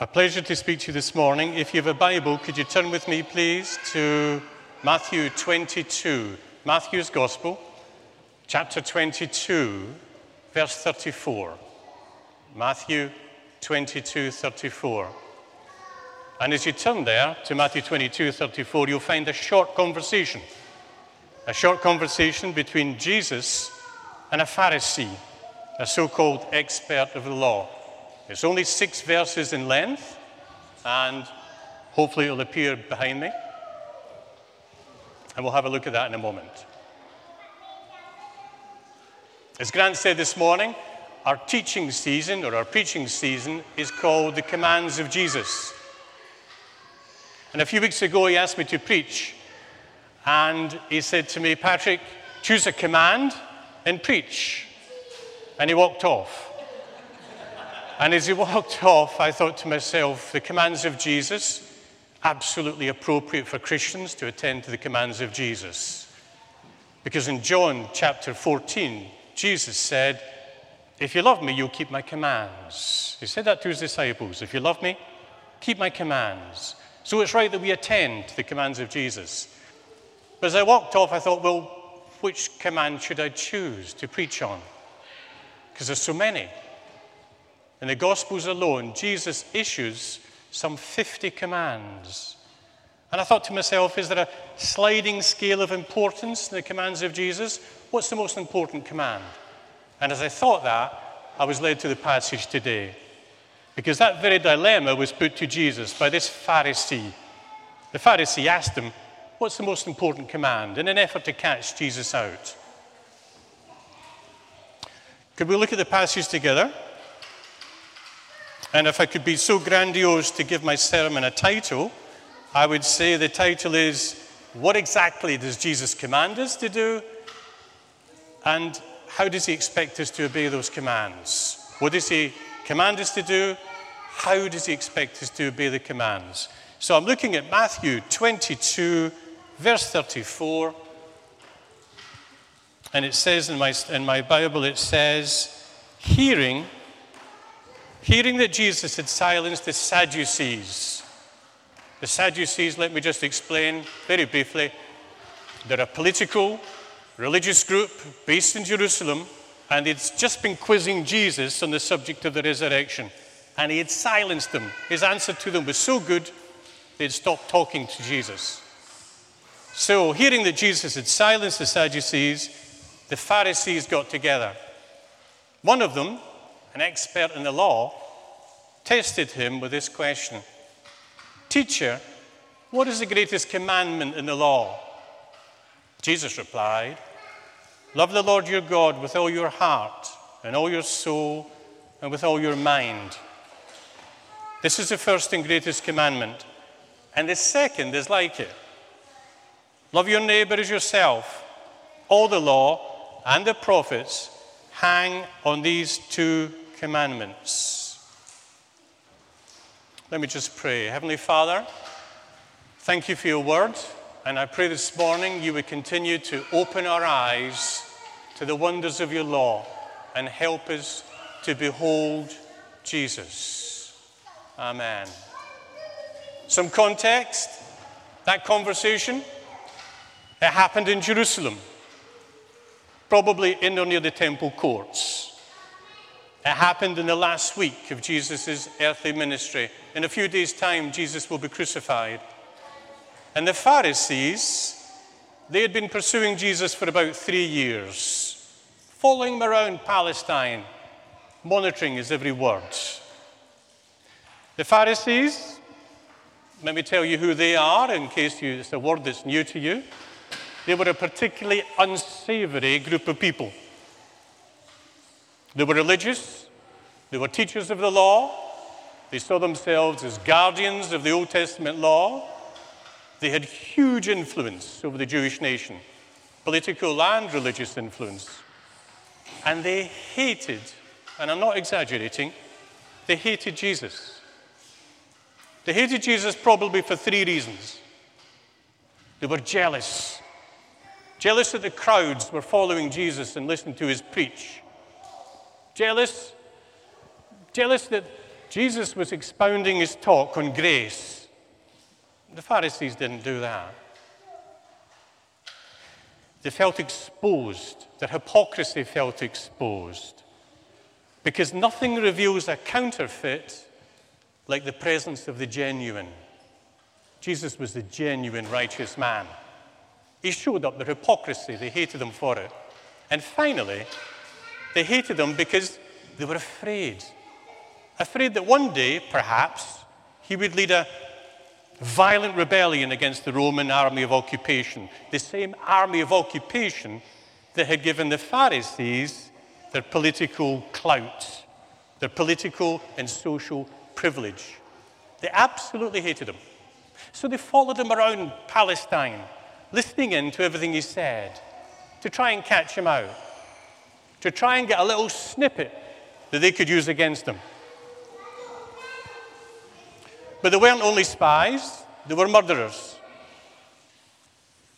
A pleasure to speak to you this morning. If you have a Bible, could you turn with me, please, to Matthew 22, Matthew's Gospel, chapter 22, verse 34. Matthew 22, 34. And as you turn there to Matthew 22, 34, you'll find a short conversation. A short conversation between Jesus and a Pharisee, a so called expert of the law. It's only six verses in length, and hopefully it'll appear behind me. And we'll have a look at that in a moment. As Grant said this morning, our teaching season or our preaching season is called the Commands of Jesus. And a few weeks ago, he asked me to preach. And he said to me, Patrick, choose a command and preach. And he walked off. And as he walked off, I thought to myself, the commands of Jesus, absolutely appropriate for Christians to attend to the commands of Jesus. Because in John chapter 14, Jesus said, If you love me, you'll keep my commands. He said that to his disciples. If you love me, keep my commands. So it's right that we attend to the commands of Jesus. But as I walked off, I thought, well, which command should I choose to preach on? Because there's so many. In the Gospels alone, Jesus issues some 50 commands. And I thought to myself, is there a sliding scale of importance in the commands of Jesus? What's the most important command? And as I thought that, I was led to the passage today. Because that very dilemma was put to Jesus by this Pharisee. The Pharisee asked him, What's the most important command? in an effort to catch Jesus out. Could we look at the passage together? And if I could be so grandiose to give my sermon a title, I would say the title is What exactly does Jesus command us to do? And how does he expect us to obey those commands? What does he command us to do? How does he expect us to obey the commands? So I'm looking at Matthew 22, verse 34. And it says in my, in my Bible, it says, hearing Hearing that Jesus had silenced the Sadducees. The Sadducees, let me just explain very briefly, they're a political, religious group based in Jerusalem, and they'd just been quizzing Jesus on the subject of the resurrection. And he had silenced them. His answer to them was so good, they'd stopped talking to Jesus. So, hearing that Jesus had silenced the Sadducees, the Pharisees got together. One of them, an expert in the law, tested him with this question Teacher, what is the greatest commandment in the law? Jesus replied, Love the Lord your God with all your heart and all your soul and with all your mind. This is the first and greatest commandment. And the second is like it love your neighbor as yourself. All the law and the prophets hang on these two commandments. Let me just pray. Heavenly Father, thank you for your word. And I pray this morning you would continue to open our eyes to the wonders of your law and help us to behold Jesus. Amen. Some context that conversation, it happened in Jerusalem, probably in or near the temple courts. It happened in the last week of Jesus' earthly ministry. In a few days' time, Jesus will be crucified. And the Pharisees, they had been pursuing Jesus for about three years, following him around Palestine, monitoring his every word. The Pharisees, let me tell you who they are in case you, it's a word that's new to you. They were a particularly unsavory group of people. They were religious, they were teachers of the law, they saw themselves as guardians of the Old Testament law. They had huge influence over the Jewish nation, political and religious influence. And they hated, and I'm not exaggerating, they hated Jesus. They hated Jesus probably for three reasons. They were jealous. Jealous that the crowds were following Jesus and listening to his preach. Jealous, jealous that Jesus was expounding his talk on grace. The Pharisees didn't do that. They felt exposed. Their hypocrisy felt exposed. Because nothing reveals a counterfeit like the presence of the genuine. Jesus was the genuine righteous man. He showed up their hypocrisy. They hated him for it. And finally, they hated him because they were afraid. Afraid that one day, perhaps, he would lead a violent rebellion against the Roman army of occupation, the same army of occupation that had given the Pharisees their political clout, their political and social privilege. They absolutely hated him. So they followed him around Palestine, listening in to everything he said, to try and catch him out, to try and get a little snippet that they could use against them. But they weren't only spies, they were murderers.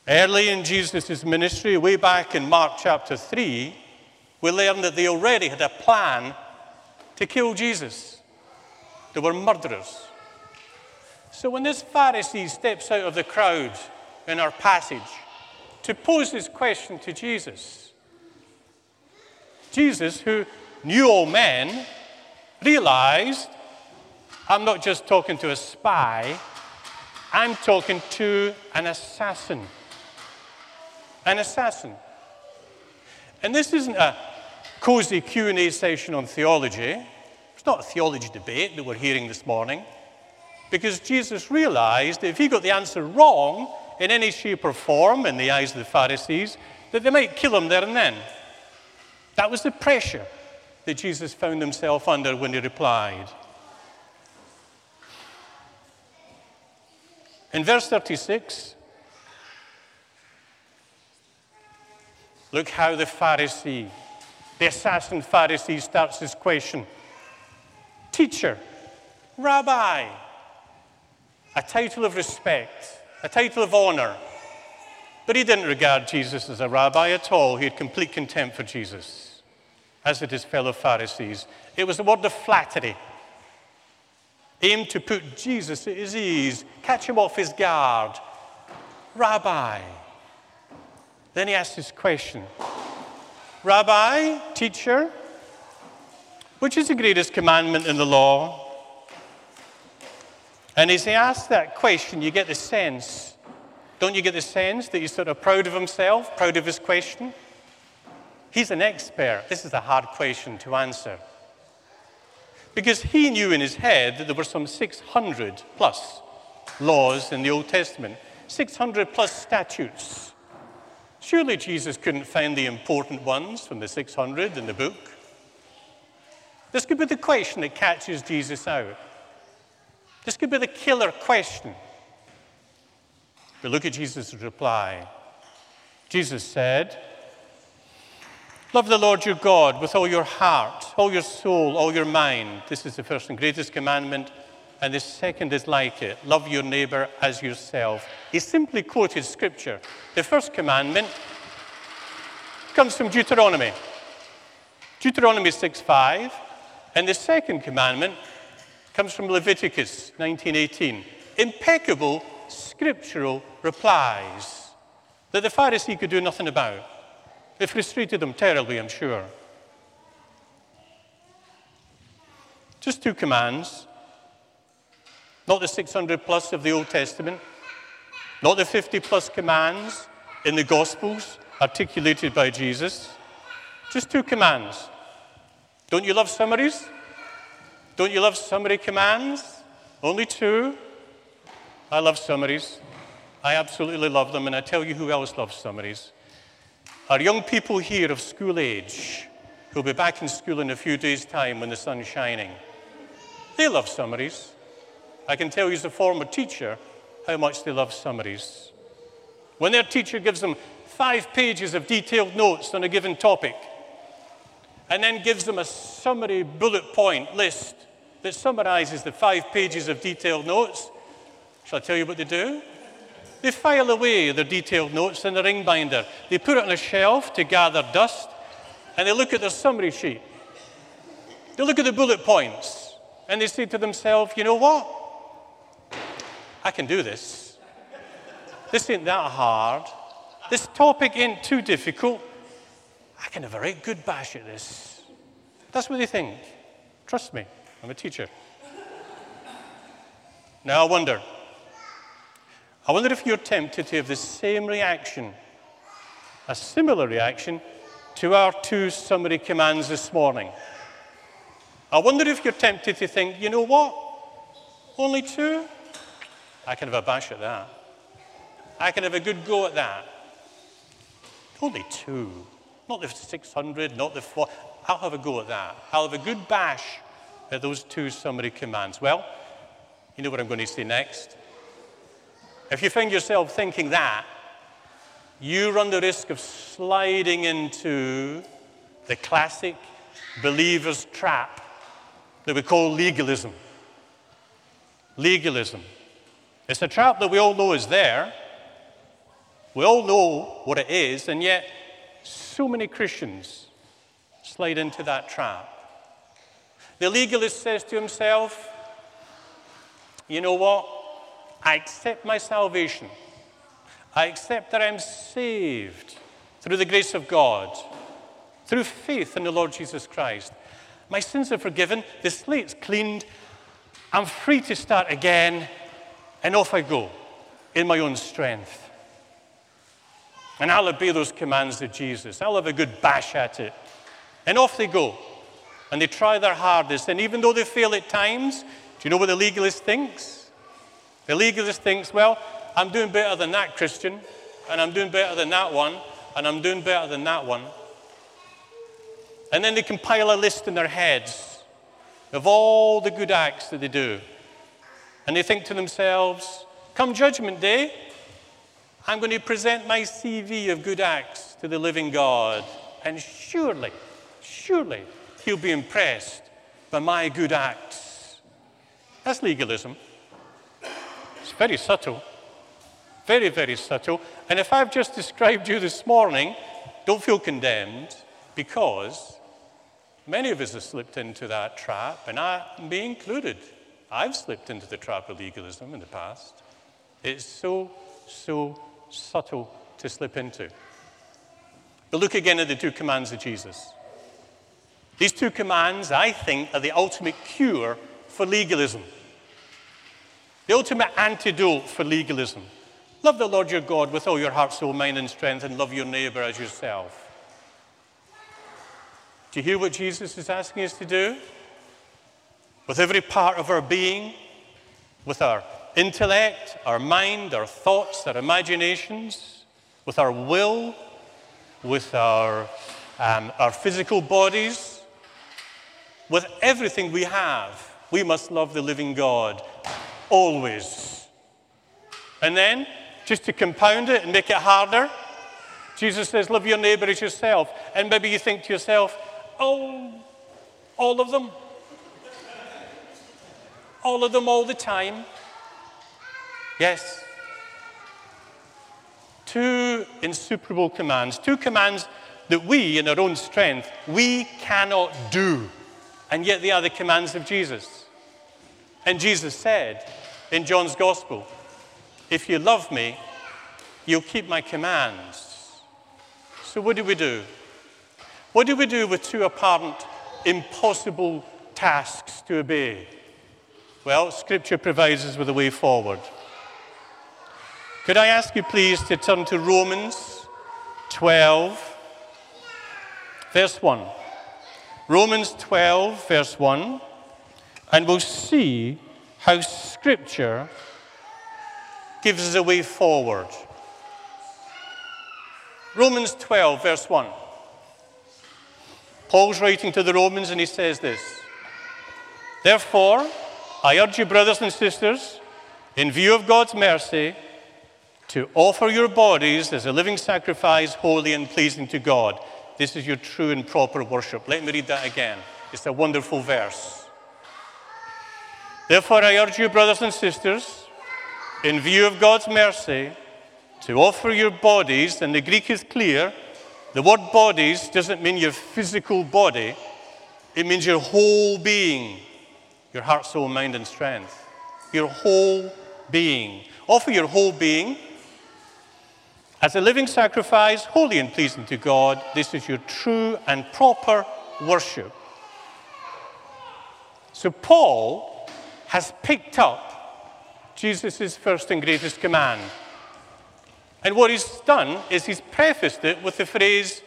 Early in Jesus' ministry, way back in Mark chapter 3, we learn that they already had a plan to kill Jesus. They were murderers. So when this Pharisee steps out of the crowd in our passage to pose this question to Jesus, Jesus, who knew all men, realized I'm not just talking to a spy, I'm talking to an assassin. An assassin. And this isn't a cozy Q&A session on theology. It's not a theology debate that we're hearing this morning. Because Jesus realized that if he got the answer wrong in any shape or form in the eyes of the Pharisees, that they might kill him there and then. That was the pressure that Jesus found himself under when he replied. In verse 36, look how the Pharisee, the assassin Pharisee, starts his question Teacher, Rabbi, a title of respect, a title of honor. But he didn't regard Jesus as a rabbi at all. He had complete contempt for Jesus, as did his fellow Pharisees. It was a word of flattery aimed to put Jesus at his ease, catch him off his guard. Rabbi. Then he asked this question Rabbi, teacher, which is the greatest commandment in the law? And as he asked that question, you get the sense, don't you get the sense that he's sort of proud of himself, proud of his question? He's an expert. This is a hard question to answer because he knew in his head that there were some 600 plus laws in the Old Testament, 600 plus statutes. Surely Jesus couldn't find the important ones from the 600 in the book. This could be the question that catches Jesus out. This could be the killer question. But look at Jesus' reply. Jesus said, Love the Lord your God with all your heart, all your soul, all your mind. This is the first and greatest commandment. And the second is like it love your neighbor as yourself. He simply quoted scripture. The first commandment comes from Deuteronomy, Deuteronomy 6 5. And the second commandment comes from Leviticus 19:18. Impeccable scriptural replies that the Pharisee could do nothing about. It frustrated them terribly, I'm sure. Just two commands. Not the 600 plus of the Old Testament, not the 50 plus commands in the Gospels articulated by Jesus. Just two commands. Don't you love summaries? Don't you love summary commands? Only two? I love summaries. I absolutely love them, and I tell you who else loves summaries. Our young people here of school age, who'll be back in school in a few days' time when the sun's shining, they love summaries. I can tell you as a former teacher how much they love summaries. When their teacher gives them five pages of detailed notes on a given topic, and then gives them a summary bullet point list that summarizes the five pages of detailed notes, shall I tell you what they do? They file away their detailed notes in the ring binder. They put it on a shelf to gather dust, and they look at their summary sheet. They look at the bullet points. and they say to themselves, you know what? I can do this. This ain't that hard. This topic ain't too difficult. I can have a right good bash at this. That's what they think. Trust me, I'm a teacher. Now I wonder, I wonder if you're tempted to have the same reaction, a similar reaction to our two summary commands this morning. I wonder if you're tempted to think, you know what? Only two? I can have a bash at that. I can have a good go at that. Only two. Not the 600, not the four. I'll have a go at that. I'll have a good bash at those two summary commands. Well, you know what I'm going to say next? If you find yourself thinking that, you run the risk of sliding into the classic believer's trap that we call legalism. Legalism. It's a trap that we all know is there. We all know what it is, and yet so many Christians slide into that trap. The legalist says to himself, You know what? I accept my salvation. I accept that I'm saved through the grace of God, through faith in the Lord Jesus Christ. My sins are forgiven, the slate's cleaned, I'm free to start again, and off I go in my own strength. And I'll obey those commands of Jesus. I'll have a good bash at it. And off they go. And they try their hardest. And even though they fail at times, do you know what the legalist thinks? The legalist thinks, well, I'm doing better than that Christian, and I'm doing better than that one, and I'm doing better than that one. And then they compile a list in their heads of all the good acts that they do. And they think to themselves, come Judgment Day, I'm going to present my CV of good acts to the living God. And surely, surely, he'll be impressed by my good acts. That's legalism. Very subtle. Very, very subtle. And if I've just described you this morning, don't feel condemned because many of us have slipped into that trap, and I, me included. I've slipped into the trap of legalism in the past. It's so, so subtle to slip into. But look again at the two commands of Jesus. These two commands, I think, are the ultimate cure for legalism, the ultimate antidote for legalism. Love the Lord your God with all your heart, soul, mind, and strength, and love your neighbor as yourself. Do you hear what Jesus is asking us to do? With every part of our being, with our intellect, our mind, our thoughts, our imaginations, with our will, with our, um, our physical bodies, with everything we have, we must love the living God always. And then just to compound it and make it harder, Jesus says, Love your neighbor as yourself. And maybe you think to yourself, Oh, all of them. All of them all the time. Yes. Two insuperable commands, two commands that we, in our own strength, we cannot do. And yet they are the commands of Jesus. And Jesus said in John's Gospel, if you love me, you'll keep my commands. So, what do we do? What do we do with two apparent impossible tasks to obey? Well, Scripture provides us with a way forward. Could I ask you, please, to turn to Romans 12, verse 1? Romans 12, verse 1, and we'll see how Scripture gives us a way forward. Romans 12, verse 1. Paul's writing to the Romans and he says this Therefore, I urge you, brothers and sisters, in view of God's mercy, to offer your bodies as a living sacrifice, holy and pleasing to God. This is your true and proper worship. Let me read that again. It's a wonderful verse. Therefore, I urge you, brothers and sisters, in view of God's mercy, to offer your bodies, and the Greek is clear. The word bodies doesn't mean your physical body, it means your whole being. your heart, soul, mind, and strength, your whole being. Offer your whole being as a living sacrifice, holy and pleasing to God. This is your true and proper worship. So, Paul has picked up Jesus' first and greatest command. And what he's done is he's prefaced it with the phrase,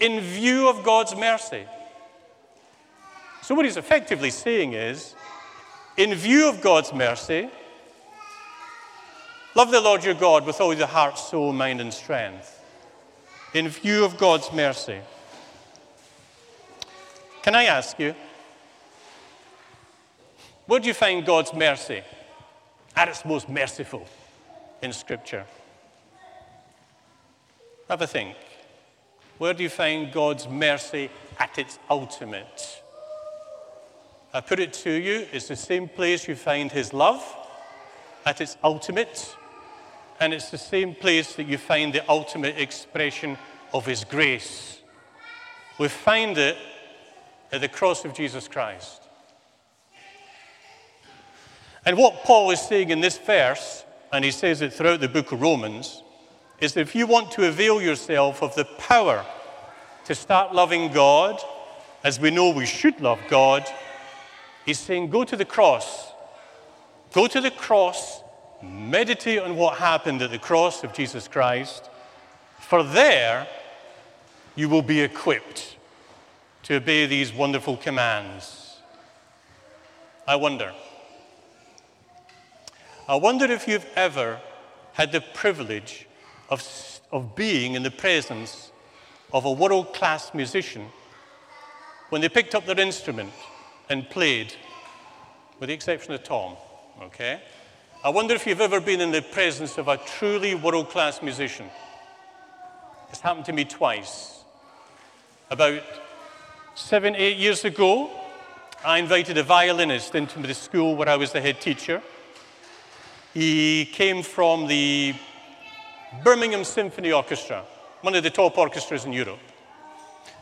in view of God's mercy. So, what he's effectively saying is, in view of God's mercy, love the Lord your God with all your heart, soul, mind, and strength. In view of God's mercy. Can I ask you, where do you find God's mercy at its most merciful in Scripture? Have a think. Where do you find God's mercy at its ultimate? I put it to you, it's the same place you find His love at its ultimate, and it's the same place that you find the ultimate expression of His grace. We find it at the cross of Jesus Christ. And what Paul is saying in this verse, and he says it throughout the book of Romans, is that if you want to avail yourself of the power to start loving God, as we know we should love God, he's saying, go to the cross. Go to the cross, meditate on what happened at the cross of Jesus Christ, for there you will be equipped to obey these wonderful commands. I wonder. I wonder if you've ever had the privilege of, of being in the presence of a world class musician when they picked up their instrument and played, with the exception of Tom, okay? I wonder if you've ever been in the presence of a truly world class musician. It's happened to me twice. About seven, eight years ago, I invited a violinist into the school where I was the head teacher. He came from the Birmingham Symphony Orchestra, one of the top orchestras in Europe.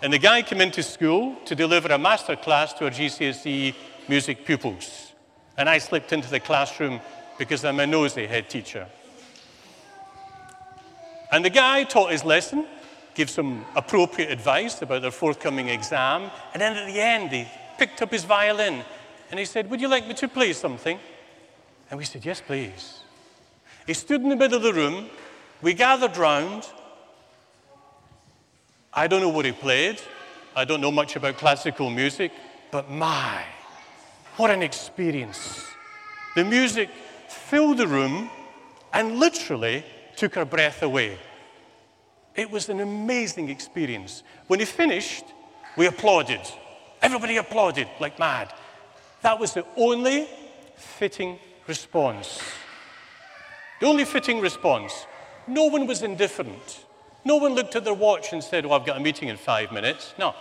And the guy came into school to deliver a master class to our GCSE music pupils. And I slipped into the classroom because I'm a nosy head teacher. And the guy taught his lesson, gave some appropriate advice about their forthcoming exam, and then at the end, he picked up his violin and he said, Would you like me to play something? And we said, Yes, please. He stood in the middle of the room. We gathered round. I don't know what he played. I don't know much about classical music, but my, what an experience. The music filled the room and literally took our breath away. It was an amazing experience. When he finished, we applauded. Everybody applauded like mad. That was the only fitting response. The only fitting response. No one was indifferent. No one looked at their watch and said, Oh, I've got a meeting in five minutes. No.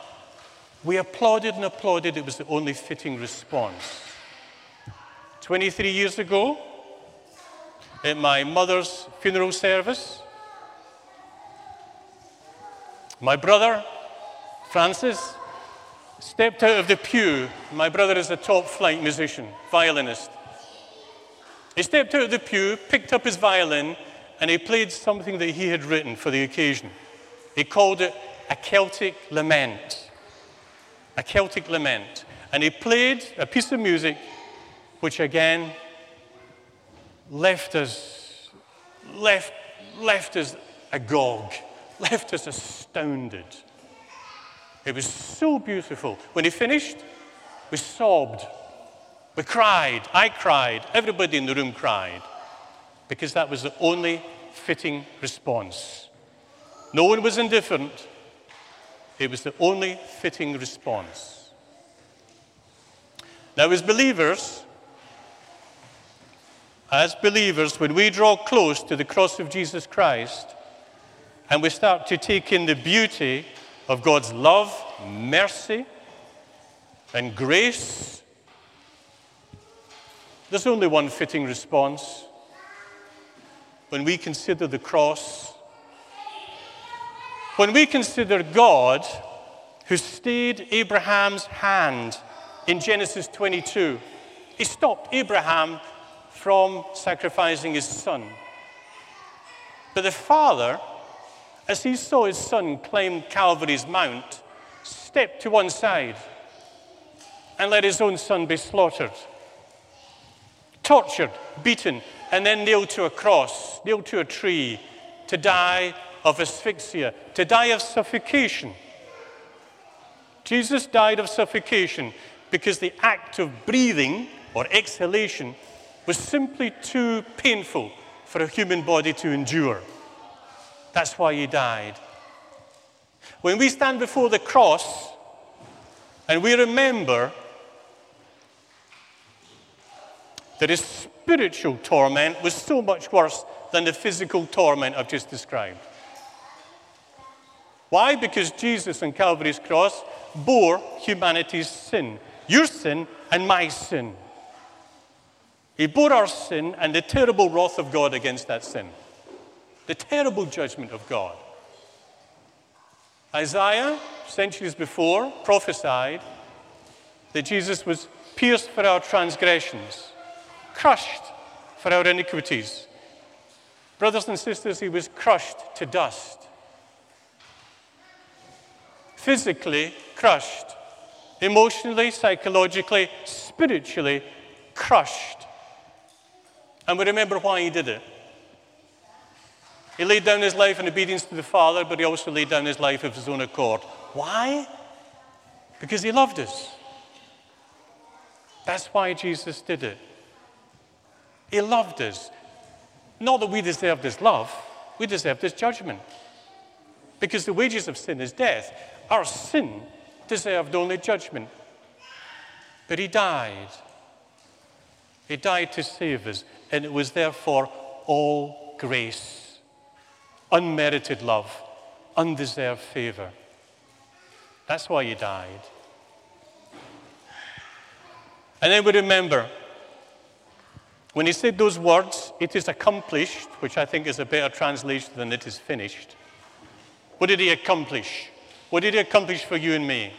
We applauded and applauded. It was the only fitting response. 23 years ago, at my mother's funeral service, my brother, Francis, stepped out of the pew. My brother is a top flight musician, violinist. He stepped out of the pew, picked up his violin, and he played something that he had written for the occasion. He called it a Celtic lament. A Celtic lament. And he played a piece of music which again left us, left, left us agog, left us astounded. It was so beautiful. When he finished, we sobbed we cried. I cried. Everybody in the room cried because that was the only fitting response. No one was indifferent. It was the only fitting response. Now, as believers, as believers, when we draw close to the cross of Jesus Christ and we start to take in the beauty of God's love, mercy, and grace there's only one fitting response. When we consider the cross, when we consider God who stayed Abraham's hand in Genesis 22 He stopped Abraham from sacrificing his son. But the father, as he saw his son climb Calvary's mount, stepped to one side and let his own son be slaughtered. Tortured, beaten, and then nailed to a cross, nailed to a tree, to die of asphyxia, to die of suffocation. Jesus died of suffocation because the act of breathing or exhalation was simply too painful for a human body to endure. That's why he died. When we stand before the cross and we remember that his spiritual torment was so much worse than the physical torment I've just described. Why? Because Jesus on Calvary's cross bore humanity's sin, your sin and my sin. He bore our sin and the terrible wrath of God against that sin, the terrible judgment of God. Isaiah, centuries before, prophesied that Jesus was pierced for our transgressions, crushed for our iniquities. Brothers and sisters, he was crushed to dust. Physically crushed, emotionally, psychologically, spiritually crushed. And we remember why he did it. He laid down his life in obedience to the Father, but he also laid down his life of his own accord. Why? Because he loved us. That's why Jesus did it. He loved us. Not that we deserved his love, we deserved his judgment. Because the wages of sin is death. Our sin deserved only judgment. But he died. He died to save us, and it was therefore all grace, unmerited love, undeserved favor. That's why he died. And then we remember when he said those words, it is accomplished, which I think is a better translation than it is finished. What did he accomplish? What did he accomplish for you and me?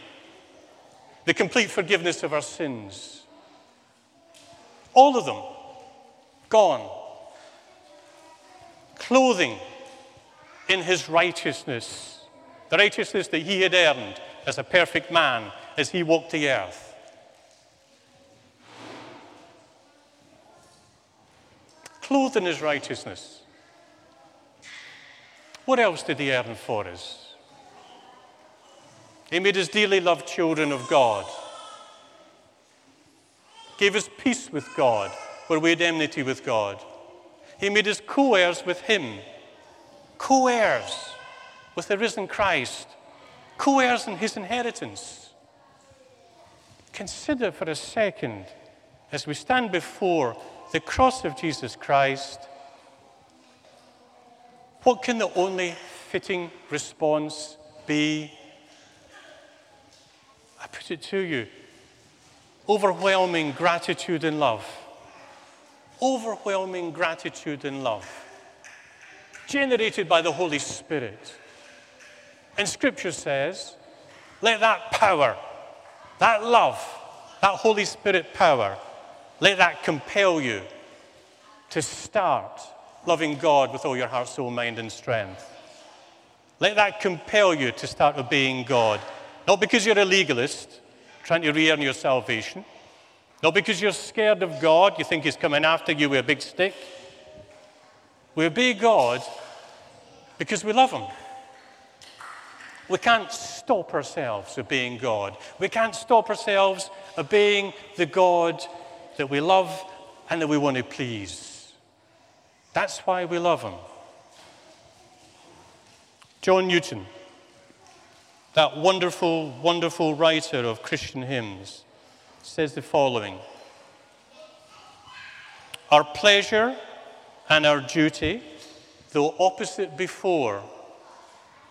The complete forgiveness of our sins. All of them gone. Clothing in his righteousness, the righteousness that he had earned as a perfect man as he walked the earth. Clothed in his righteousness. What else did he earn for us? He made us dearly loved children of God, gave us peace with God where we had enmity with God. He made us co heirs with Him, co heirs with the risen Christ, co heirs in His inheritance. Consider for a second as we stand before the cross of Jesus Christ, what can the only fitting response be? I put it to you overwhelming gratitude and love. Overwhelming gratitude and love, generated by the Holy Spirit. And Scripture says, let that power, that love, that Holy Spirit power, let that compel you to start loving God with all your heart, soul, mind, and strength. Let that compel you to start obeying God. Not because you're a legalist, trying to re earn your salvation. Not because you're scared of God, you think He's coming after you with a big stick. We obey God because we love Him. We can't stop ourselves obeying God. We can't stop ourselves obeying the God that we love and that we want to please. That's why we love him. John Newton, that wonderful, wonderful writer of Christian hymns, says the following Our pleasure and our duty, though opposite before,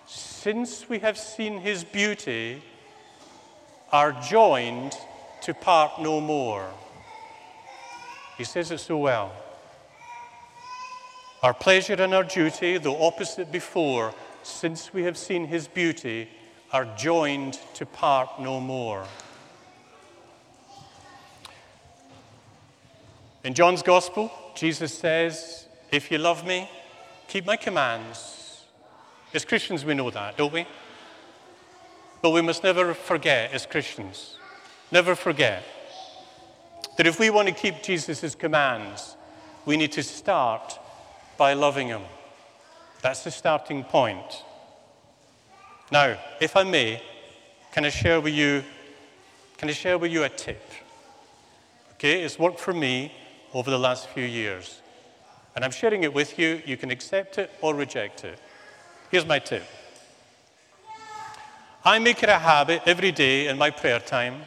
since we have seen his beauty, are joined to part no more. He says it so well. Our pleasure and our duty, though opposite before, since we have seen his beauty, are joined to part no more. In John's Gospel, Jesus says, If you love me, keep my commands. As Christians, we know that, don't we? But we must never forget, as Christians, never forget that if we want to keep Jesus' commands, we need to start by loving him. That's the starting point. Now, if I may, can I share with you, can I share with you a tip? Okay, it's worked for me over the last few years. And I'm sharing it with you. You can accept it or reject it. Here's my tip. I make it a habit every day in my prayer time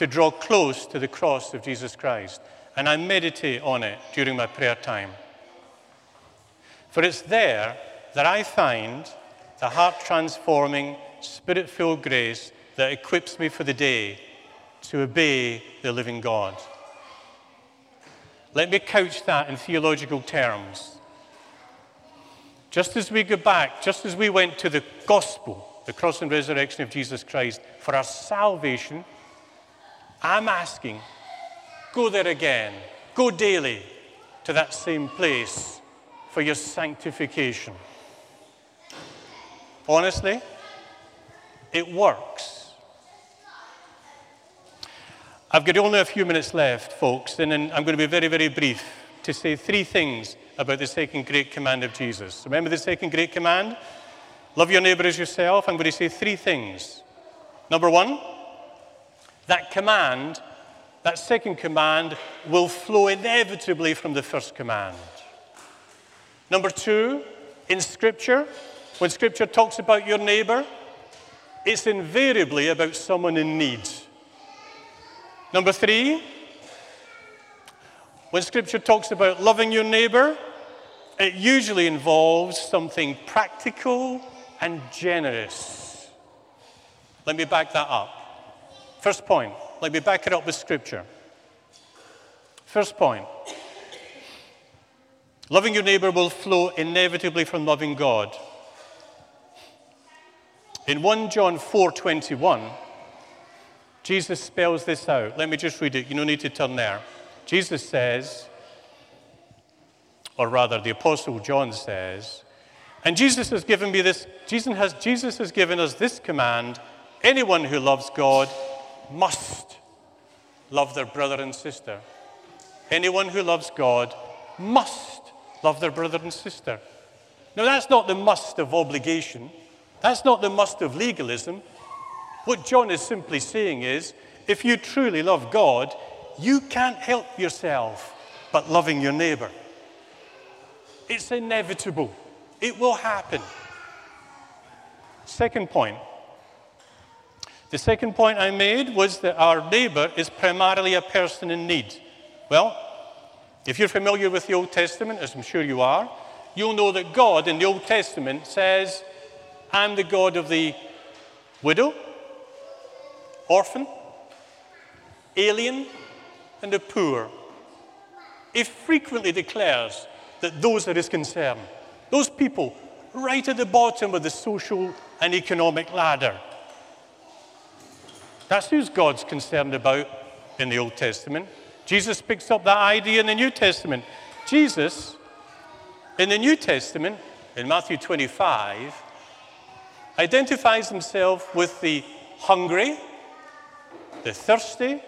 to draw close to the cross of Jesus Christ. And I meditate on it during my prayer time. For it's there that I find the heart transforming, spirit filled grace that equips me for the day to obey the living God. Let me couch that in theological terms. Just as we go back, just as we went to the gospel, the cross and resurrection of Jesus Christ, for our salvation, I'm asking, go there again. Go daily to that same place for your sanctification. Honestly, it works. I've got only a few minutes left, folks, and I'm going to be very, very brief to say three things about the second great command of Jesus. Remember the second great command? Love your neighbor as yourself. I'm going to say three things. Number one, that command, that second command, will flow inevitably from the first command. Number two, in Scripture, when Scripture talks about your neighbor, it's invariably about someone in need. Number three, when Scripture talks about loving your neighbor, it usually involves something practical and generous. Let me back that up. First point, let me back it up with Scripture. First point loving your neighbor will flow inevitably from loving God. In 1 John 4:21, Jesus spells this out. Let me just read it. You don't need to turn there. Jesus says, or rather, the Apostle John says, and Jesus has given me this, Jesus has, Jesus has given us this command anyone who loves God must love their brother and sister. Anyone who loves God must love their brother and sister. Now, that's not the must of obligation. That's not the must of legalism. What John is simply saying is if you truly love God, you can't help yourself but loving your neighbor. It's inevitable, it will happen. Second point. The second point I made was that our neighbor is primarily a person in need. Well, if you're familiar with the Old Testament, as I'm sure you are, you'll know that God in the Old Testament says, I'm the God of the widow, orphan, alien, and the poor. He frequently declares that those are his concern. Those people right at the bottom of the social and economic ladder. That's who God's concerned about in the Old Testament. Jesus picks up that idea in the New Testament. Jesus, in the New Testament, in Matthew 25, identifies himself with the hungry, the thirsty,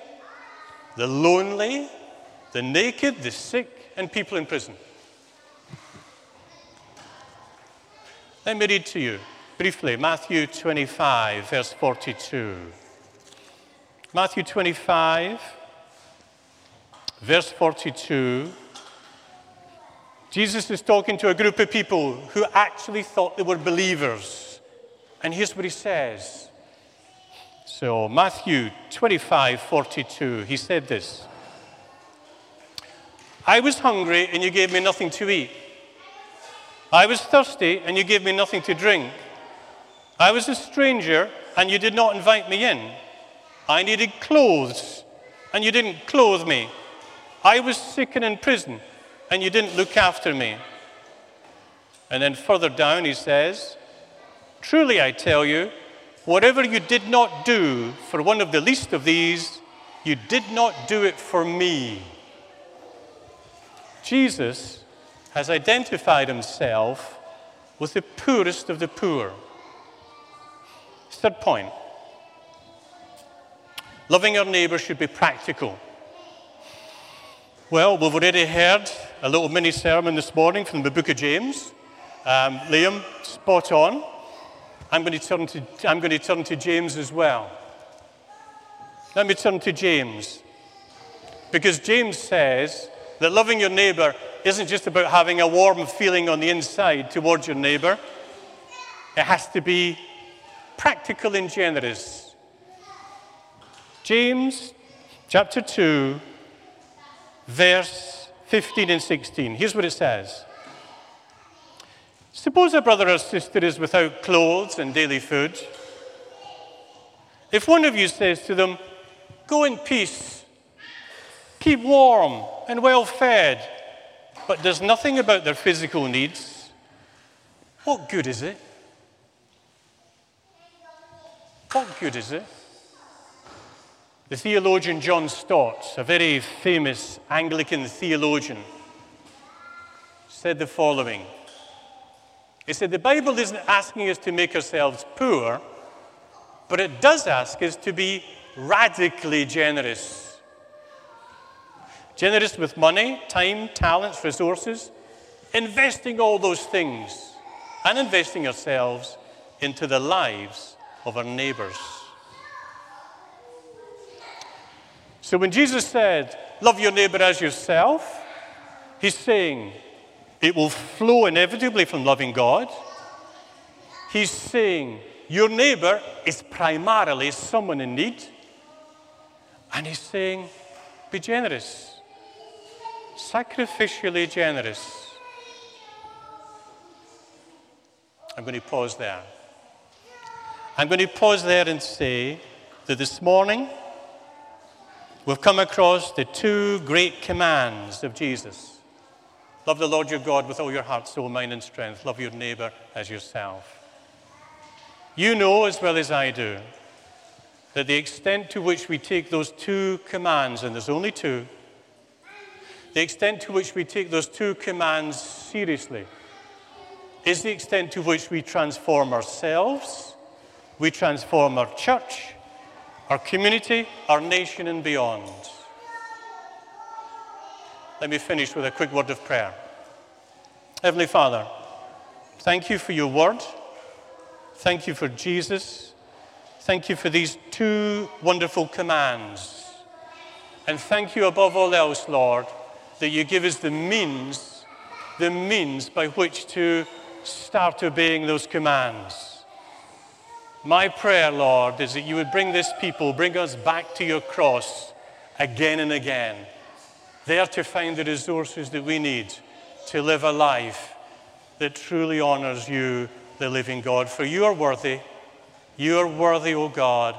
the lonely, the naked, the sick, and people in prison. Let me read to you briefly Matthew 25, verse 42. Matthew 25, verse 42. Jesus is talking to a group of people who actually thought they were believers. And here's what he says so, Matthew 25 42, he said this I was hungry and you gave me nothing to eat. I was thirsty and you gave me nothing to drink. I was a stranger and you did not invite me in. I needed clothes and you didn't clothe me. I was sick and in prison and you didn't look after me. And then further down he says, Truly I tell you, Whatever you did not do for one of the least of these, you did not do it for me. Jesus has identified himself with the poorest of the poor. Third point loving our neighbour should be practical. Well, we've already heard a little mini sermon this morning from the book of James. Um, Liam, spot on. I'm going, to turn to, I'm going to turn to James as well. Let me turn to James. Because James says that loving your neighbor isn't just about having a warm feeling on the inside towards your neighbor, it has to be practical and generous. James chapter 2, verse 15 and 16. Here's what it says Suppose a brother or sister is without clothes and daily food. If one of you says to them, Go in peace, keep warm and well fed, but does nothing about their physical needs, what good is it? What good is it? The theologian John Stott, a very famous Anglican theologian, said the following he said, The Bible isn't asking us to make ourselves poor, but it does ask us to be radically generous. Generous with money, time, talents, resources, investing all those things and investing ourselves into the lives of our neighbors. So when Jesus said, Love your neighbor as yourself, he's saying, it will flow inevitably from loving God. He's saying, Your neighbor is primarily someone in need. And he's saying, Be generous, sacrificially generous. I'm going to pause there. I'm going to pause there and say that this morning we've come across the two great commands of Jesus Love the Lord your God with all your heart, soul, mind, and strength. Love your neighbor as yourself. You know as well as I do that the extent to which we take those two commands, and there's only two, the extent to which we take those two commands seriously is the extent to which we transform ourselves, we transform our church, our community, our nation, and beyond. Let me finish with a quick word of prayer. Heavenly Father, thank you for your word. Thank you for Jesus. Thank you for these two wonderful commands. And thank you above all else, Lord, that you give us the means, the means by which to start obeying those commands. My prayer, Lord, is that you would bring this people, bring us back to your cross again and again there to find the resources that we need to live a life that truly honors you, the living God. For you are worthy. You are worthy, O God,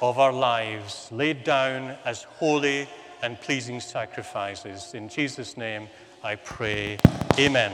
of our lives, laid down as holy and pleasing sacrifices. In Jesus' name I pray. Amen.